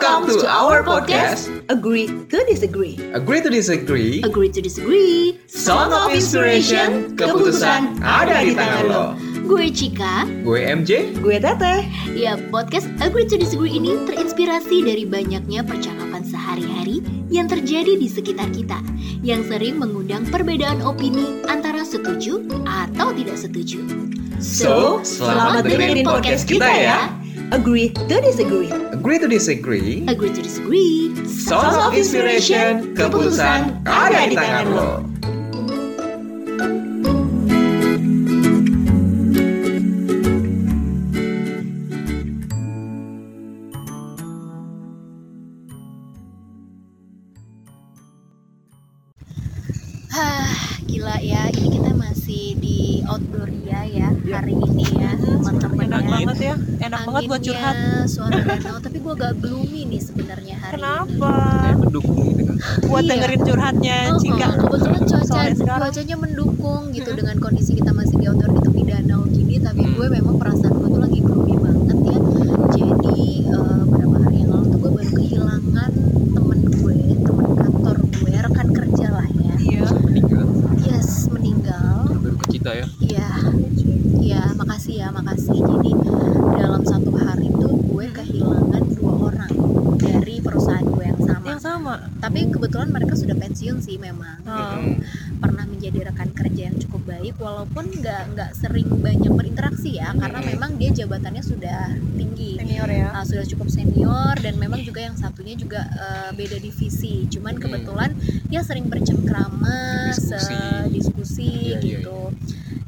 Welcome to our podcast, Agree to Disagree. Agree to Disagree, Agree to Disagree. Song of Inspiration, keputusan ada di tangan lo. Gue Cika. Gue MJ, Gue Tete. Ya, podcast Agree to Disagree ini terinspirasi dari banyaknya percakapan sehari-hari yang terjadi di sekitar kita, yang sering mengundang perbedaan opini antara setuju atau tidak setuju. So, selamat dengerin podcast kita ya. Agree to Disagree. Agree to Disagree, Agree to Disagree. Song of Inspiration, keputusan ada di tangan buat Anginnya, curhat Suara danau, tapi gue agak gloomy nih sebenarnya hari kenapa Mendukung gitu kan. buat Iya. dengerin curhatnya. Oh, Cika oh, kebetulan cuaca cuacanya mendukung gitu dengan kondisi kita masih di outdoor di tepi danau gini, tapi Hmm. gue memang perasaan gue tuh lagi gloomy banget ya. Jadi eh, beberapa hari yang lalu tuh gue baru kehilangan temen kantor gue, rekan kerja lah ya. iya Meninggal, Yes, meninggal. baru ke kita ya. Iya, iya, makasih ya, makasih. Jadi dalam satu hari tuh gue kehilangan dua orang dari perusahaan gue yang sama. yang sama Tapi kebetulan mereka sudah pensiun sih memang. Oh. Mm-mm. Pernah menjadi rekan kerja yang cukup baik, walaupun nggak nggak sering banyak berinteraksi ya, karena Mm-mm. memang dia jabatannya sudah tinggi. senior ya Uh, sudah cukup senior dan memang juga yang satunya juga uh, beda divisi. Cuman Hmm. kebetulan dia sering bercengkrama, Diskusi. diskusi Iya, iya, gitu.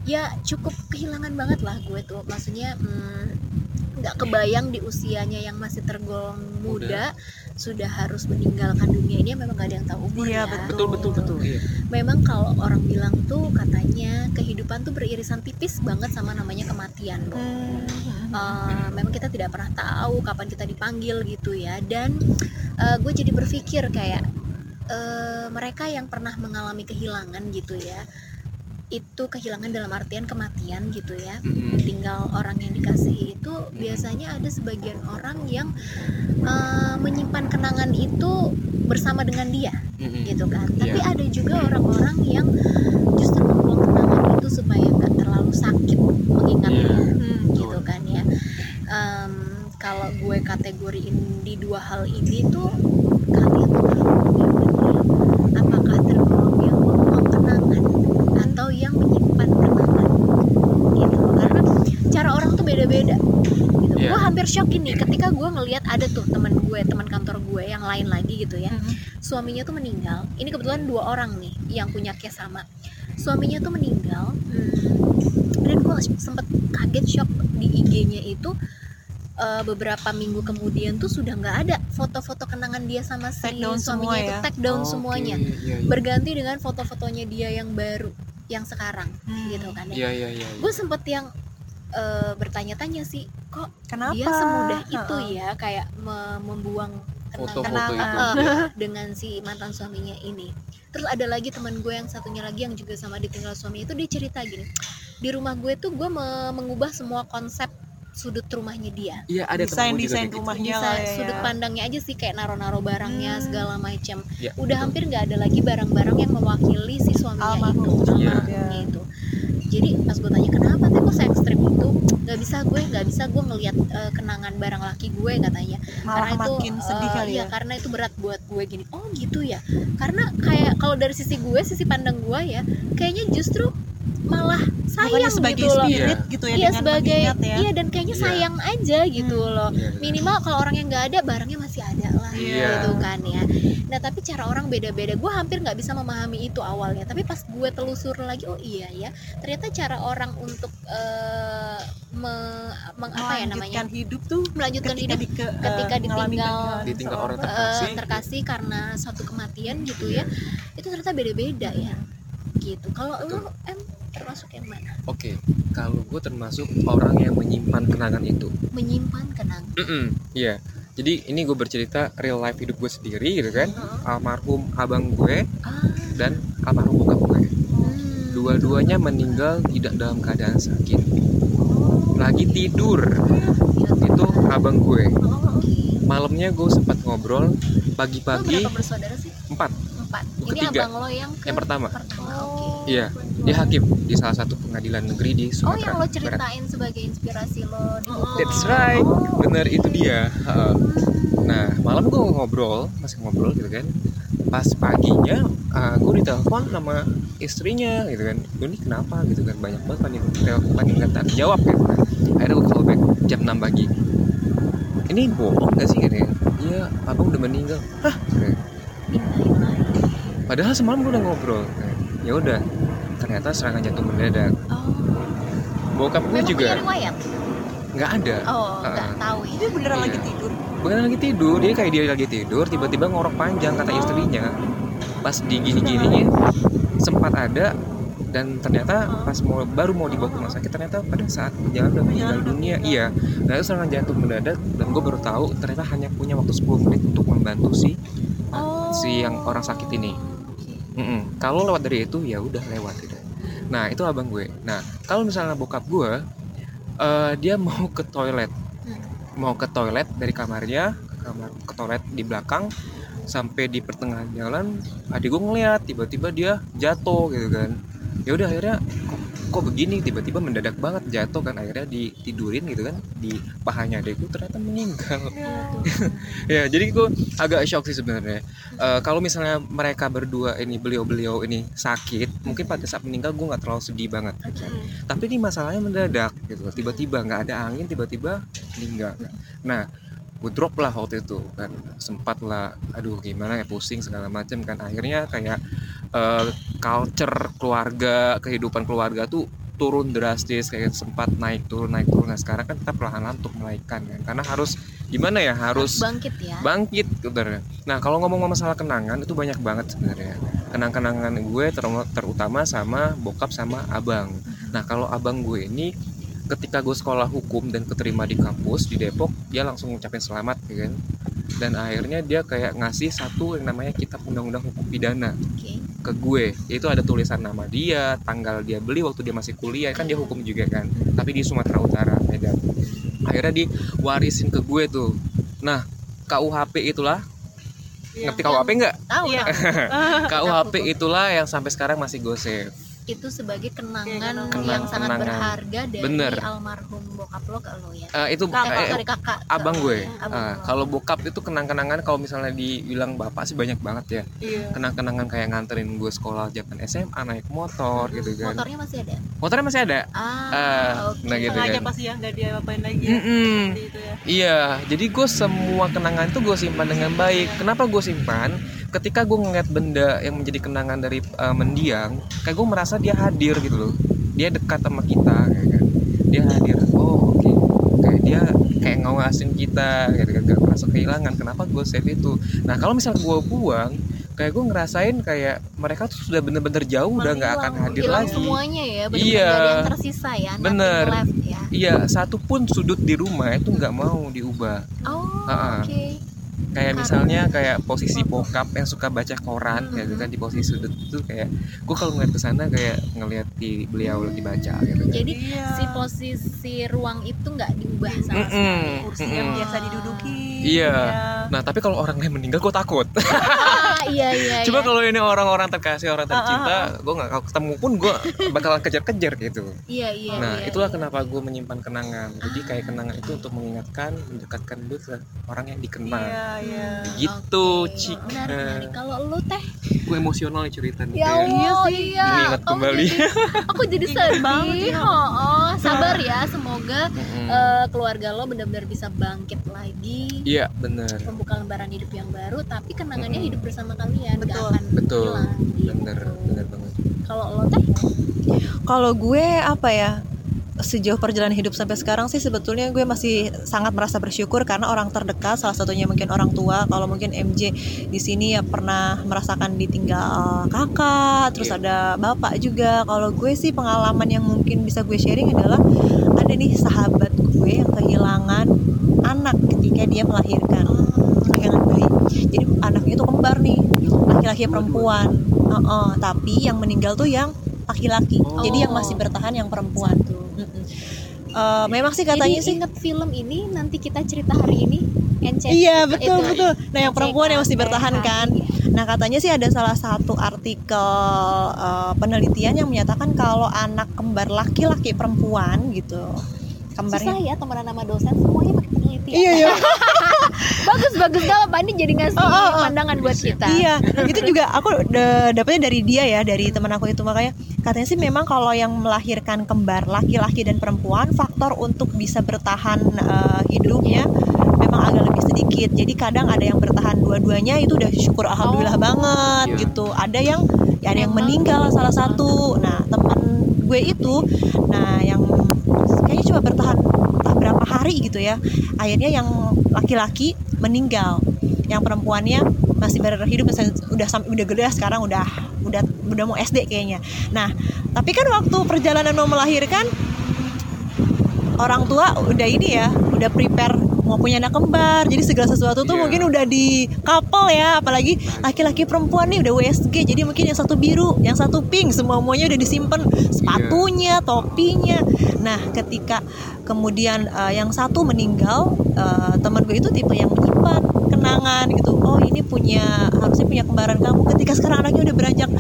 Ya cukup kehilangan banget lah gue tuh. Maksudnya hmm, nggak kebayang di usianya yang masih tergolong muda, sudah harus meninggalkan dunia ini memang gak ada yang tahu umur Iya, ya. Betul betul betul. Iya. Memang kalau orang bilang tuh katanya kehidupan tuh beririsan tipis banget sama namanya kematian. Hmm. Uh, memang kita tidak pernah tahu kapan kita dipanggil gitu ya dan uh, gue jadi berpikir kayak uh, mereka yang pernah mengalami kehilangan gitu ya itu kehilangan dalam artian kematian gitu ya Mm-mm. tinggal orang yang dikasihi itu biasanya ada sebagian orang yang uh, menyimpan kenangan itu bersama dengan dia Mm-mm. gitu kan Iya. tapi ada juga orang-orang yang justru membuang kenangan itu supaya nggak terlalu sakit mengingatnya Iya. Hmm. gitu kan ya Em, kalau gue kategoriin di dua hal ini tuh kalian tuh tergolong yang mana? apakah tergolong yang membuang kenangan atau yang menyimpan kenangan gitu karena cara orang tuh beda-beda gitu. Iya. gue hampir shock ini ketika gue ngelihat ada tuh teman gue teman kantor gue yang lain lagi gitu ya Hmm. suaminya tuh meninggal ini kebetulan dua orang nih yang punya case sama suaminya tuh meninggal hmm, dan gue sempet kaget shock di IG-nya itu eh, beberapa minggu kemudian tuh sudah nggak ada foto-foto kenangan dia sama si Take down suaminya semua itu ya? take down Oke, semuanya Iya, iya. berganti dengan foto-fotonya dia yang baru yang sekarang Hmm. gitu kan ya Iya iya iya. gue sempet yang eh, bertanya-tanya sih kok kenapa dia semudah itu Heeh. ya kayak me- membuang Foto-foto kenangan itu. Iya. dengan si mantan suaminya ini. Terus ada lagi teman gue yang satunya lagi yang juga sama ditinggal suami itu dia cerita gini, di rumah gue tuh gue me- mengubah semua konsep sudut rumahnya dia. Iya ada desain desain gitu. rumahnya Bisa lah ya sudut pandangnya aja sih kayak naro-naro barangnya Hmm. segala macam. Ya, Udah betul. hampir nggak ada lagi barang-barang yang mewakili si suaminya Almarhum. itu, Iya. almarhumnya itu. Jadi pas gue tanya kenapa kok se ekstrim itu nggak bisa gue nggak bisa gue ngelihat eh, kenangan barang laki gue katanya. Malah karena itu makin sedih eh, kali iya, ya. karena itu berat buat gue gini. Oh gitu ya? Karena kayak kalau dari sisi gue sisi pandang gue ya kayaknya justru malah Bukannya sayang sebagai gitu loh. spirit gitu ya iya dengan sebagai ya. iya dan kayaknya Iya. sayang aja gitu Hmm. loh. Iya, minimal kalau orang yang nggak ada barangnya masih ada lah Iya. gitu kan ya. Nah tapi cara orang beda-beda. Gue hampir nggak bisa memahami itu awalnya. Tapi pas gue telusur lagi oh iya ya. Ternyata cara orang untuk eh, me- meng- apa ya namanya? Melanjutkan hidup tuh melanjutkan ketika hidup di ke, ketika eh, ngalamin ditinggal- Ditinggal orang seseorang. terkasih. eh, terkasih. karena suatu kematian gitu Iya. ya itu ternyata beda-beda ya. Gitu. Kalau lo em termasuk yang mana Oke, kalau gue termasuk orang yang menyimpan kenangan itu. menyimpan kenangan Iya. Jadi ini gue bercerita real life hidup gue sendiri gitu kan. Almarhum abang gue ah dan almarhum bokap gue. hmm. Dua-duanya meninggal tidak dalam keadaan sakit. Lagi tidur. Iya. Itu abang gue. oh oke malamnya gue sempat ngobrol Lo pagi-pagi berapa bersaudara sih? empat Empat. Ini ketiga. abang lo yang ke yang pertama pertama. Oke. iya dia hakim di salah satu pengadilan negeri di Oh, Sumatera yang lo Barat. ceritain sebagai inspirasi lo buku. That's right, Oh, bener itu dia. Heeh. Nah malam gue ngobrol, masih ngobrol gitu kan. Pas paginya, gue ditelepon sama istrinya gitu kan. Gue ini kenapa gitu kan banyak banget panik telepon nggak tak jawab gitu kan. Akhirnya gue call back jam 6 pagi. Ini bohong gak sih katanya? Iya, abang udah meninggal. Hah? Katanya. Innalillahi. Padahal semalam gue udah ngobrol. Ya udah, ternyata serangan jantung mendadak. Oh. Bokap gue juga nggak ada. Oh, Ah. nggak tahu ya. Dia beneran Iya. lagi tidur. Bukan lagi tidur, dia kayak dia lagi tidur, tiba-tiba ngorok panjang kata istrinya. Pas digini-gininya sempat ada dan ternyata pas mau baru mau dibawa ke rumah sakit ternyata pada saat jalan udah meninggal dunia. Iya. Nah itu serangan jantung mendadak dan gue baru tahu ternyata hanya punya waktu 10 menit untuk membantu si Oh. si yang orang sakit ini. Mm-mm. Kalau lewat dari itu ya udah lewat gitu. Nah itu abang gue. Nah kalau misalnya bokap gue, eh, dia mau ke toilet, Hmm. mau ke toilet dari kamarnya ke kamar ke toilet di belakang sampai di pertengahan jalan, adik gue ngeliat tiba-tiba dia jatuh gitu kan. Ya udah akhirnya kok, begini? Tiba-tiba mendadak banget jatuh kan akhirnya ditidurin gitu kan di pahanya adik gue ternyata meninggal. ya. Jadi gue agak shock sih sebenarnya. Eh, kalau misalnya mereka berdua ini beliau-beliau ini sakit mungkin pada saat meninggal gue nggak terlalu sedih banget. Gitu kan. tapi ini masalahnya mendadak gitu tiba-tiba nggak ada angin tiba-tiba meninggal. Nah gue drop lah waktu itu kan sempat lah aduh gimana ya pusing segala macam kan akhirnya kayak eh, culture keluarga kehidupan keluarga tuh turun drastis kayak sempat naik turun naik turun nah sekarang kan kita perlahan-lahan untuk menaikkan kan karena harus gimana ya harus bangkit ya. bangkit sebenarnya. Nah kalau ngomong masalah kenangan itu banyak banget sebenarnya. Kenang-kenangan gue ter- terutama sama bokap sama abang. Nah kalau abang gue ini ketika gue sekolah hukum dan keterima di kampus di Depok dia langsung ngucapin selamat ya kan. Dan akhirnya dia kayak ngasih satu yang namanya kitab undang-undang hukum pidana Oke. ke gue. Itu ada tulisan nama dia, tanggal dia beli waktu dia masih kuliah kan dia hukum juga kan. Tapi di Sumatera Utara Medan. Akhirnya diwarisin ke gue tuh. Nah KUHP itulah Iya. ngerti KUHP nggak? Tahu tahu. KUHP itulah yang sampai sekarang masih gue save. Itu sebagai kenangan Iya, kenangan. yang sangat Kenangan. berharga dari Bener. almarhum bokap lo ke lo ya. Eh, itu Kakak, Eh, eh, sorry kakak. abang gue. abang Eh, lo. kalau bokap itu kenang-kenangan kalau misalnya dibilang bapak sih banyak banget ya. Iya. Kenang-kenangan kayak nganterin gue sekolah zaman SMA naik motor gitu kan. motornya masih ada. Motornya masih ada. Ah, Ah, oke. nah gitu Sengaja kan. pasti ya nggak dia apain lagi ya. Mm-mm. Seperti itu ya. Iya, jadi gue semua kenangan itu gue simpan dengan baik. Kenapa gue simpan? Ketika gue ngeliat benda yang menjadi kenangan dari uh, mendiang, kayak gue merasa dia hadir gitu loh. Dia dekat sama kita, kayak kan. Dia hadir. Oh, oke. Kayak dia kayak ngawasin kita, gitu kan. Gak merasa kehilangan. Kenapa gue save itu? Nah, kalau misalnya gue buang, kayak gue ngerasain kayak mereka tuh sudah bener-bener jauh, udah nggak akan hadir lagi. semuanya ya, benar-benar Iya. nggak ada yang tersisa ya. Bener. left ya. Iya, satu pun sudut di rumah itu nggak mau diubah. Oh, oke. Kayak misalnya kayak posisi bokap yang suka baca koran Mhm. gitu kan di posisi sudut itu kayak gue kalau ngeliat ke sana kayak ngeliat di beliau lagi baca gitu kan. Jadi Iya. si posisi ruang itu nggak diubah sama Mm-mm. sekali. kursi yang Mm-mm. biasa diduduki. Iya. ya. Nah tapi kalau orang lain meninggal gue takut. Ah, iya iya. Coba iya. kalau ini orang-orang terkasih orang Ah, ah, tercinta, gue nggak ketemu pun gue bakalan kejar-kejar gitu. Iya iya. Nah iya, itulah iya. kenapa gue menyimpan kenangan. Jadi kayak kenangan itu untuk mengingatkan, mendekatkan gue ke orang yang dikenal. Iya, iya. Gitu Oke, cik. Menarik, menarik. Kalau lu teh, Gue emosional nih cerita nih. ya Allah, sih. iya. Mengingat Kamu kembali. jadi- aku jadi Ingat banget sedih. Oh, oh, sabar ya. Semoga Mm-mm. eh, keluarga lo benar-benar bisa bangkit lagi. Iya bener. Membuka lembaran hidup yang baru, tapi kenangannya Mm-mm. hidup bersama kalian, Betul. akan Betul. hilang. gitu. Bener, bener banget. Kalau lo teh, Kalau gue apa ya? Sejauh perjalanan hidup sampai sekarang sih sebetulnya gue masih sangat merasa bersyukur karena orang terdekat salah satunya mungkin orang tua. Kalau mungkin MJ di sini ya pernah merasakan ditinggal kakak, terus Iya. ada bapak juga. Kalau gue sih pengalaman yang mungkin bisa gue sharing adalah ada nih sahabat gue yang kehilangan anak ketika dia melahirkan kehilangan bayi. Jadi anaknya itu kembar nih, laki-laki perempuan. Heeh, tapi yang meninggal tuh yang laki-laki. Oh. Jadi yang masih bertahan yang perempuan. Mm-mm. Eh, memang sih katanya Jadi sih inget film ini nanti kita cerita hari ini Iya betul itu. betul. Nah yang perempuan yang NCT, bertahan kan. Nah katanya sih ada salah satu artikel eh, penelitian yang menyatakan kalau anak kembar laki-laki perempuan gitu Susah kembarnya. ya temenan sama dosen semuanya pakai penelitian. Iya iya. bagus bagus gak apa ini jadi ngasih Oh, oh, oh. pandangan buat kita. Iya, itu juga aku da- dapetnya dari dia ya, dari teman aku itu makanya katanya sih memang kalau yang melahirkan kembar laki-laki dan perempuan faktor untuk bisa bertahan eh, hidupnya memang agak lebih sedikit. Jadi kadang ada yang bertahan dua-duanya itu udah syukur alhamdulillah Oh. banget Iya. gitu. Ada yang ya ada yang meninggal salah satu. Nah, teman gue itu nah yang kayaknya cuma bertahan hari gitu ya. Akhirnya yang laki-laki meninggal yang perempuannya masih berhidup misalnya udah udah gede sekarang udah udah udah mau SD kayaknya. Nah, tapi kan waktu perjalanan mau melahirkan orang tua udah ini ya, udah prepare mau punya anak kembar. Jadi segala sesuatu tuh Iya. mungkin udah di couple ya, apalagi laki-laki perempuan nih udah WSG. Jadi mungkin yang satu biru, yang satu pink, semua semuanya udah disimpan sepatunya, topinya. Nah, ketika kemudian eh, yang satu meninggal, eh, teman gue itu tipe yang menyimpan kenangan gitu. Oh, ini punya harusnya punya kembaran kamu. Ketika sekarang anaknya udah beranjak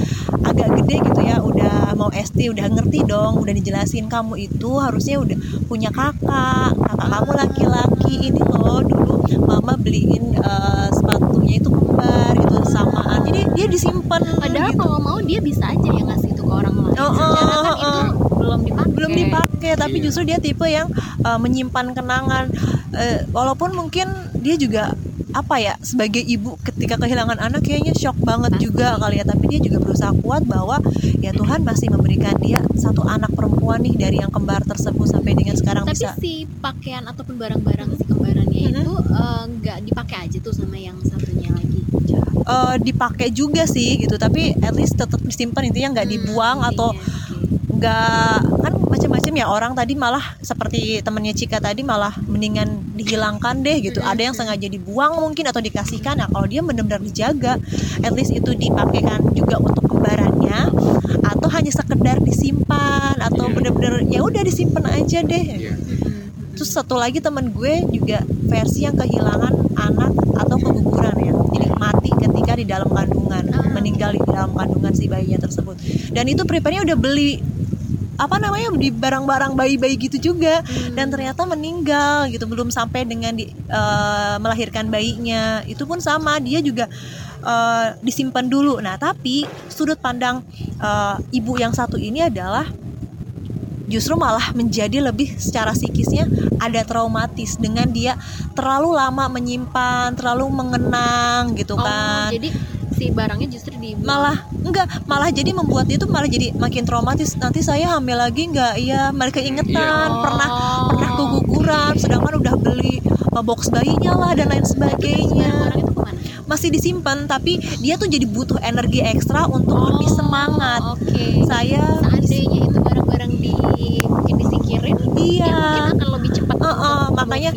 agak gede gitu ya, udah mau SD, udah ngerti dong, udah dijelasin kamu itu harusnya udah punya kakak, kakak kamu laki-laki ini loh dulu mama beliin eh, sepatunya itu kembar gitu samaan. Jadi dia disimpan Padahal gitu. kalau mau dia bisa aja yang ngasih itu ke orang lain. Oh, oh, kan oh, itu oh. belum dipakai. belum dipakai tapi Iya. justru dia tipe yang uh, menyimpan kenangan Uh, walaupun mungkin dia juga apa ya sebagai ibu ketika kehilangan anak kayaknya shock banget Pasti. juga kali ya tapi dia juga berusaha kuat bahwa ya Tuhan masih memberikan dia satu anak perempuan nih dari yang kembar tersebut sampai dengan sekarang Tapi bisa si pakaian ataupun barang-barang si kembarannya Mhm. itu eh, nggak dipakai aja tuh sama yang satunya lagi. uh, dipakai juga sih gitu tapi at least tetap disimpan intinya nggak Hmm, dibuang atau intinya, oke. nggak kan macam-macam ya. Orang tadi malah seperti temennya Cika tadi malah mendingan dihilangkan deh gitu. Ada yang sengaja dibuang mungkin atau dikasihkan. Nah kalau dia benar-benar dijaga at least itu dipakaikan juga untuk kembarannya atau hanya sekedar disimpan atau Iya. benar-benar ya udah disimpan aja deh. Iya. Terus satu lagi temen gue juga versi yang kehilangan anak atau keguguran ya. Jadi mati ketika di dalam kandungan Ah. meninggal di dalam kandungan si bayinya tersebut. Dan itu prepare-nya udah beli apa namanya di barang-barang bayi-bayi gitu juga. Hmm. dan ternyata meninggal gitu belum sampai dengan di, eh, melahirkan bayinya. Itu pun sama dia juga eh, disimpan dulu. Nah tapi sudut pandang eh, ibu yang satu ini adalah justru malah menjadi lebih secara psikisnya ada traumatis dengan dia terlalu lama menyimpan terlalu mengenang gitu Oh, kan. jadi si barangnya justru di malah enggak malah jadi membuat dia tuh malah jadi makin traumatis nanti saya hamil lagi enggak iya mereka ingetan Iya. pernah pernah keguguran sedangkan udah beli uh, box bayinya lah dan lain sebagainya barang itu ke mana? masih disimpan tapi dia tuh jadi butuh energi ekstra untuk lebih Oh, semangat Oke. saya Seandainya itu barang-barang di mungkin disingkirin, iya ya mungkin akan lebih cepat. Uh-uh, untuk makanya.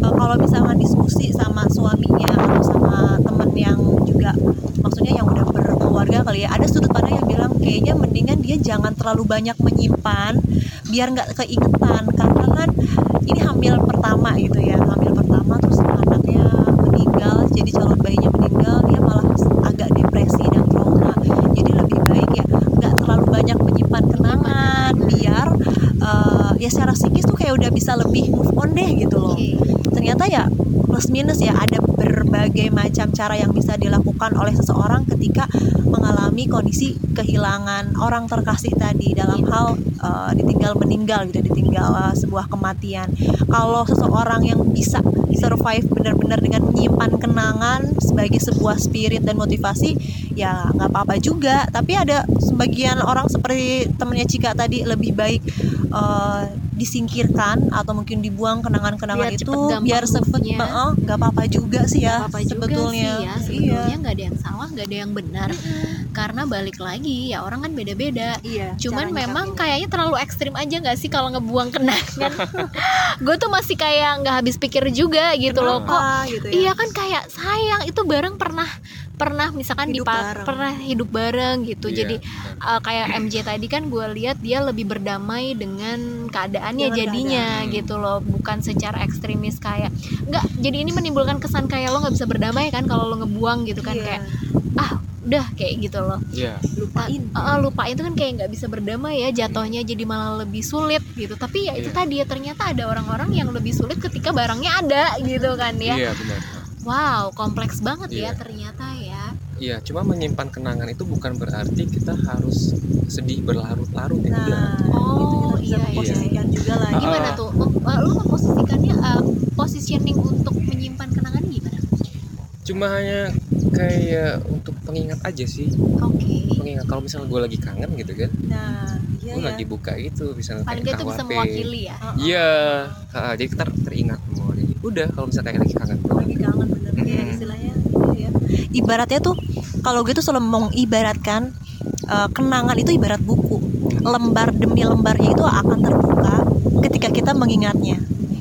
Uh, kalau misalkan diskusi sama suaminya atau sama temen yang juga maksudnya yang udah berkeluarga kali ya. Ada sudut pandang yang bilang kayaknya mendingan dia jangan terlalu banyak menyimpan biar nggak keingetan. Karena kan ini hamil pertama gitu ya hamil pertama terus anaknya meninggal jadi calon bayinya meninggal dia malah agak depresi dan trauma. Jadi lebih baik ya nggak terlalu banyak menyimpan kenangan biar uh, ya secara psikis tuh kayak udah bisa lebih move on deh gitu loh. Ternyata ya plus minus ya ada berbagai macam cara yang bisa dilakukan oleh seseorang ketika mengalami kondisi kehilangan orang terkasih tadi dalam hal uh, ditinggal meninggal gitu ditinggal uh, sebuah kematian. Kalau seseorang yang bisa survive benar-benar dengan menyimpan kenangan sebagai sebuah spirit dan motivasi ya nggak apa-apa juga. Tapi ada sebagian orang seperti temennya Cika tadi lebih baik uh, disingkirkan atau mungkin dibuang kenangan-kenangan itu biar sepet nggak apa-apa juga sih ya Nggak apa-apa juga sebetulnya. sih ya iya. sebetulnya nggak ada yang salah nggak ada yang benar karena balik lagi ya orang kan beda-beda iya cuman memang kayaknya terlalu ekstrim aja nggak sih kalau ngebuang kenangan gue tuh masih kayak nggak habis pikir juga gitu loh kok gitu ya iya kan kayak sayang itu bareng pernah pernah misalkan Hidup di bareng. pernah hidup bareng gitu Iya, jadi uh, kayak MJ tadi kan gue lihat dia lebih berdamai dengan keadaannya Dengan jadinya keadaan. gitu loh bukan secara ekstremis kayak nggak jadi ini menimbulkan kesan kayak lo nggak bisa berdamai kan kalau lo ngebuang gitu kan Iya. kayak ah udah kayak gitu loh Iya. lupain ah, lupain itu kan kayak nggak bisa berdamai ya jatuhnya jadi malah lebih sulit gitu tapi ya itu Iya. tadi ya ternyata ada orang-orang yang lebih sulit ketika barangnya ada gitu kan ya Iya benar. wow kompleks banget ya Iya. ternyata ya Iya, cuma menyimpan kenangan itu bukan berarti kita harus sedih berlarut-larut ya. enggak. nah Oh, itu kita bisa iya, iya. memposisikan juga lah Ah, gimana ah. tuh Oh, uh, lu memposisikannya uh, positioning untuk menyimpan kenangan gimana Cuma hanya kayak untuk pengingat aja sih. oke. Pengingat kalau misalnya gue lagi kangen gitu kan, nah iya gue ya lagi buka itu misalnya paling kayak itu bisa mewakili ya. Iya, ah, jadi kita teringat semua. Jadi udah kalau misalnya kayak lagi kangen lagi kangen bener. Kayak Mm-mm. istilahnya gitu ya ibaratnya tuh kalau gue tuh selalu mengibaratkan eh, kenangan itu ibarat buku. Lembar demi lembarnya itu akan terbuka ketika kita mengingatnya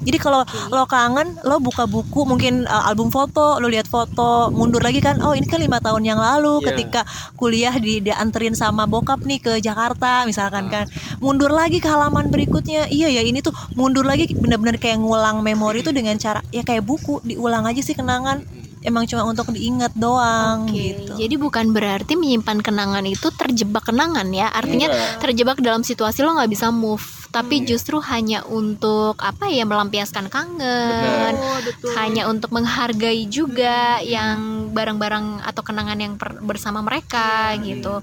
jadi kalau lo kangen lo buka buku mungkin eh, album foto lo lihat foto mundur lagi kan oh ini kan lima tahun yang lalu Iya. ketika kuliah di dianterin sama bokap nih ke Jakarta misalkan Ah. kan mundur lagi ke halaman berikutnya iya ya ini tuh mundur lagi bener-bener kayak ngulang memori itu dengan cara ya kayak buku diulang aja sih kenangan emang cuma untuk diingat doang Oke, gitu jadi bukan berarti menyimpan kenangan itu terjebak kenangan ya. Artinya Enggak. terjebak dalam situasi lo nggak bisa move, tapi Iya. justru hanya untuk apa ya melampiaskan kangen, Oh, betul. hanya untuk menghargai juga yang barang-barang atau kenangan yang per- bersama mereka gitu.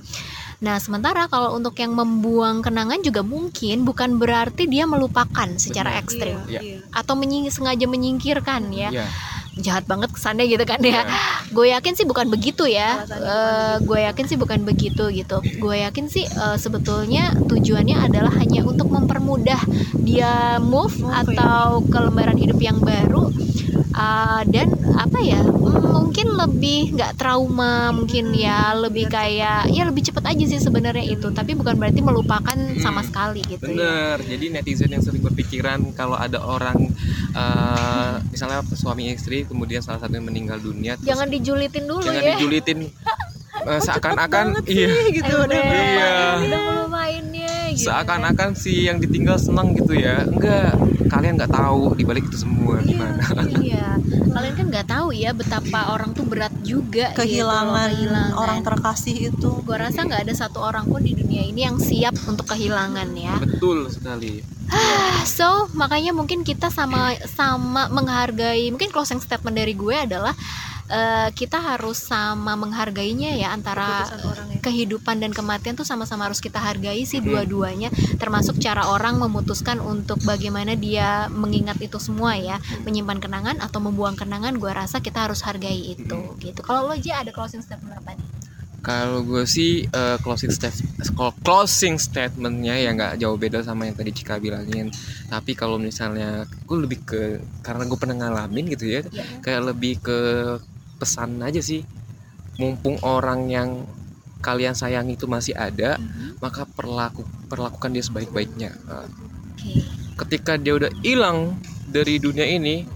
Nah, sementara kalau untuk yang membuang kenangan juga mungkin bukan berarti dia melupakan secara Benar. ekstrim Iya, Iya. iya. atau menying- sengaja menyingkirkan ya. Iya. Jahat banget kesannya gitu kan ya. Iya. gue yakin sih bukan begitu ya. Eh, begitu. gue yakin sih bukan begitu gitu. Gue yakin sih eh, sebetulnya tujuannya adalah hanya untuk mempermudah dia move Move, ya. atau ke lembaran hidup yang baru. Ah, dan apa ya mm, mungkin lebih nggak trauma mungkin ya lebih kayak ya lebih cepet aja sih sebenarnya itu. tapi bukan berarti melupakan sama Hmm, sekali gitu ya. Bener, jadi netizen yang sering berpikiran kalau ada orang eh, misalnya suami istri kemudian salah satunya meninggal dunia terus jangan dijulitin dulu jangan ya. dijulitin eh, seakan-akan iya. Gitu udah Iya. udah gitu seakan-akan si yang ditinggal senang gitu ya. Enggak kalian nggak tahu dibalik itu semua gimana? iya. Kalian kan nggak tahu ya betapa orang tuh berat juga gitu kehilangan kehilangan. orang terkasih itu. Gue rasa nggak ada satu orang pun di dunia ini yang siap untuk kehilangan ya. Betul sekali. So makanya mungkin kita sama sama menghargai mungkin closing statement dari gue adalah eh, kita harus sama menghargainya ya antara orang ya. kehidupan dan kematian tuh sama-sama harus kita hargai sih Hmm. dua-duanya. Termasuk cara orang memutuskan untuk bagaimana dia mengingat itu semua ya. Menyimpan kenangan atau membuang kenangan gue rasa kita harus hargai itu gitu. Kalau lo aja ada closing statement apa nih? Kalau gue sih eh, closing stat closing statementnya ya nggak jauh beda sama yang tadi Cika bilangin. Tapi kalau misalnya gue lebih ke karena gue pernah ngalamin gitu ya ya kayak lebih ke pesan aja sih mumpung orang yang kalian sayang itu masih ada Mhm. maka perlaku perlakukan dia sebaik-baiknya Nah, oke ketika dia udah hilang dari dunia ini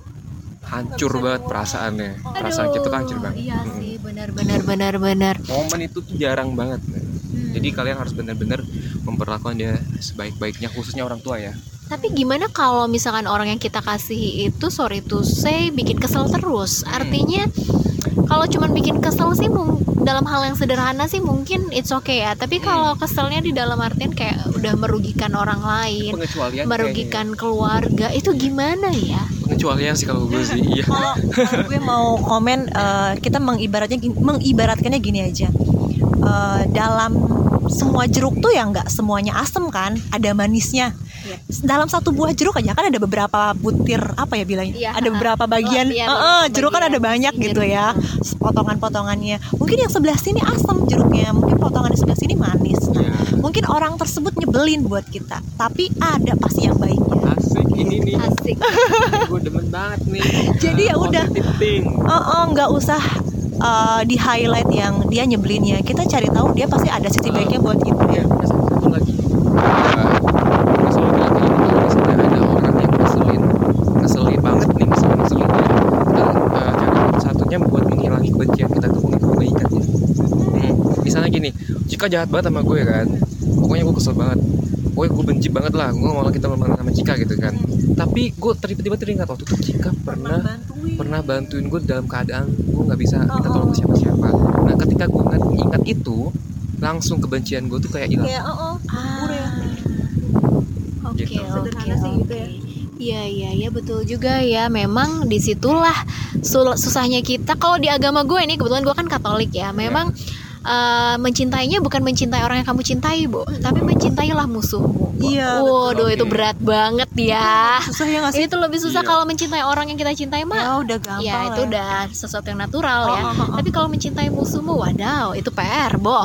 hancur banget perasaannya perasaan kita tuh hancur banget iya Mm. sih benar-benar benar-benar momen itu tuh jarang banget Hmm. jadi kalian harus benar-benar memperlakukan dia sebaik-baiknya khususnya orang tua ya Tapi gimana kalau misalkan orang yang kita kasih itu sorry to say bikin kesel terus? Hmm. Kalau cuman bikin kesel sih mung- dalam hal yang sederhana sih mungkin it's okay ya. Tapi Hmm. kalau keselnya di dalam artian kayak udah merugikan orang lain, pengecualian merugikan keluarga, itu gimana ya? pengecualian sih kalau gue sih iya kalau kalau gue mau komen eh, kita mengibaratnya mengibaratkannya gini aja Eh, dalam semua jeruk tuh ya nggak semuanya asem kan ada manisnya Iya. dalam satu buah jeruk aja kan ada beberapa butir apa ya bilangnya? Iya, ada beberapa bagian. Oh, iya, Eh, eh, beberapa jeruk kan bagian. ada banyak si gitu ya potongan-potongannya. Mungkin yang sebelah sini asem jeruknya mungkin potongan di sebelah sini manis. Nah, Ya, mungkin orang tersebut nyebelin buat kita tapi ada pasti yang baiknya. Asik ini nih. Asik. gue demen banget nih. Jadi ya udah. Oh, oh, nggak usah uh, di highlight yang dia nyebelinnya. Kita cari tahu dia pasti ada sisi baiknya buat kita. Ya satu lagi. Uh, masalah bilang kayak gitu kalau misalnya ada orang yang ngeselin ngeselin banget nih ngeselin ngeselin ya kita uh, cara satunya buat menghilangi kebencian kita tuh mengambil kebaikannya hmm. misalnya gini Cika jahat banget sama gue kan pokoknya gue kesel banget pokoknya gue benci banget lah gue malah kita malah sama Cika gitu kan tapi gue tiba-tiba teringat waktu itu Cika pernah bantuin pernah bantuin gue dalam keadaan gue nggak bisa minta Oh, tolong oh. ke siapa-siapa nah ketika gue ingat, ingat itu langsung kebencian gue tuh kayak hilang kayak oh, oh ya Oke, Gitu. oke, Sederhana sih gitu ya. oke. Iya, iya, iya betul juga ya. Memang di situlah sul- susahnya kita. Kalau di agama gue ini kebetulan gue kan Katolik ya. Memang eh, mencintainya bukan mencintai orang yang kamu cintai, bu, tapi mencintailah musuhmu. Iya, Waduh, betul. itu berat banget ya. susah ya nggak sih Itu lebih susah Iya. kalau mencintai orang yang kita cintai mah. ya udah gampang Ya itu udah sesuatu yang natural Oh, ya. oh, oh, oh. Tapi kalau mencintai musuhmu, wadaw, itu PR, Bo.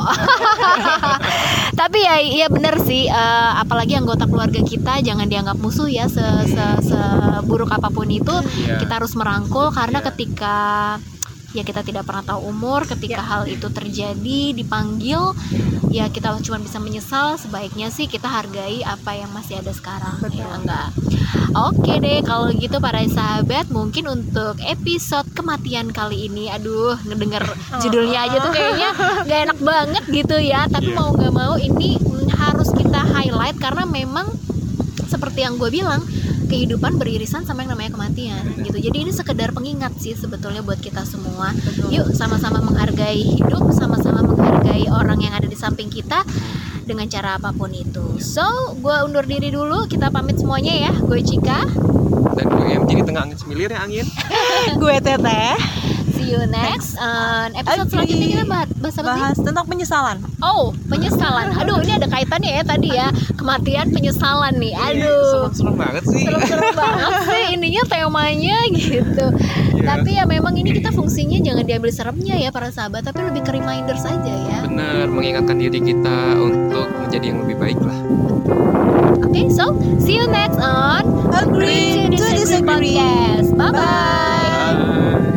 Tapi ya ya bener sih, eh, apalagi anggota keluarga kita jangan dianggap musuh ya se se- seburuk apa pun itu. Iya. Kita harus merangkul karena Iya. ketika ya kita tidak pernah tahu umur ketika Ya. hal itu terjadi dipanggil ya kita cuma bisa menyesal sebaiknya sih kita hargai apa yang masih ada sekarang Betul. ya enggak oke deh kalau gitu para sahabat mungkin untuk episode kematian kali ini aduh ngedenger judulnya aja tuh kayaknya nggak enak banget gitu ya tapi Iya. mau nggak mau ini harus kita highlight karena memang seperti yang gue bilang kehidupan beririsan sama yang namanya kematian gitu. Jadi ini sekedar pengingat sih sebetulnya buat kita semua. Yuk sama-sama menghargai hidup sama-sama menghargai orang yang ada di samping kita dengan cara apa pun itu. So gue undur diri dulu. Kita pamit semuanya ya. Gue Cika. Dan gue yang jadi tengah angin semilir ya angin. Gue teteh. See you next on episode selanjutnya. Kita bahas, bahas apa sih? bahas tentang penyesalan. Oh penyesalan. Aduh ini ada kaitannya ya tadi ya. Kematian penyesalan nih. Aduh. serem banget sih. Serem-serem banget sih ininya temanya gitu. Iya. tapi ya memang ini kita fungsinya jangan diambil seremnya ya para sahabat tapi lebih ke reminder saja ya. Bener mengingatkan diri kita untuk menjadi yang lebih baik lah. Oke so see you next on agree to disagree. Podcast. Bye bye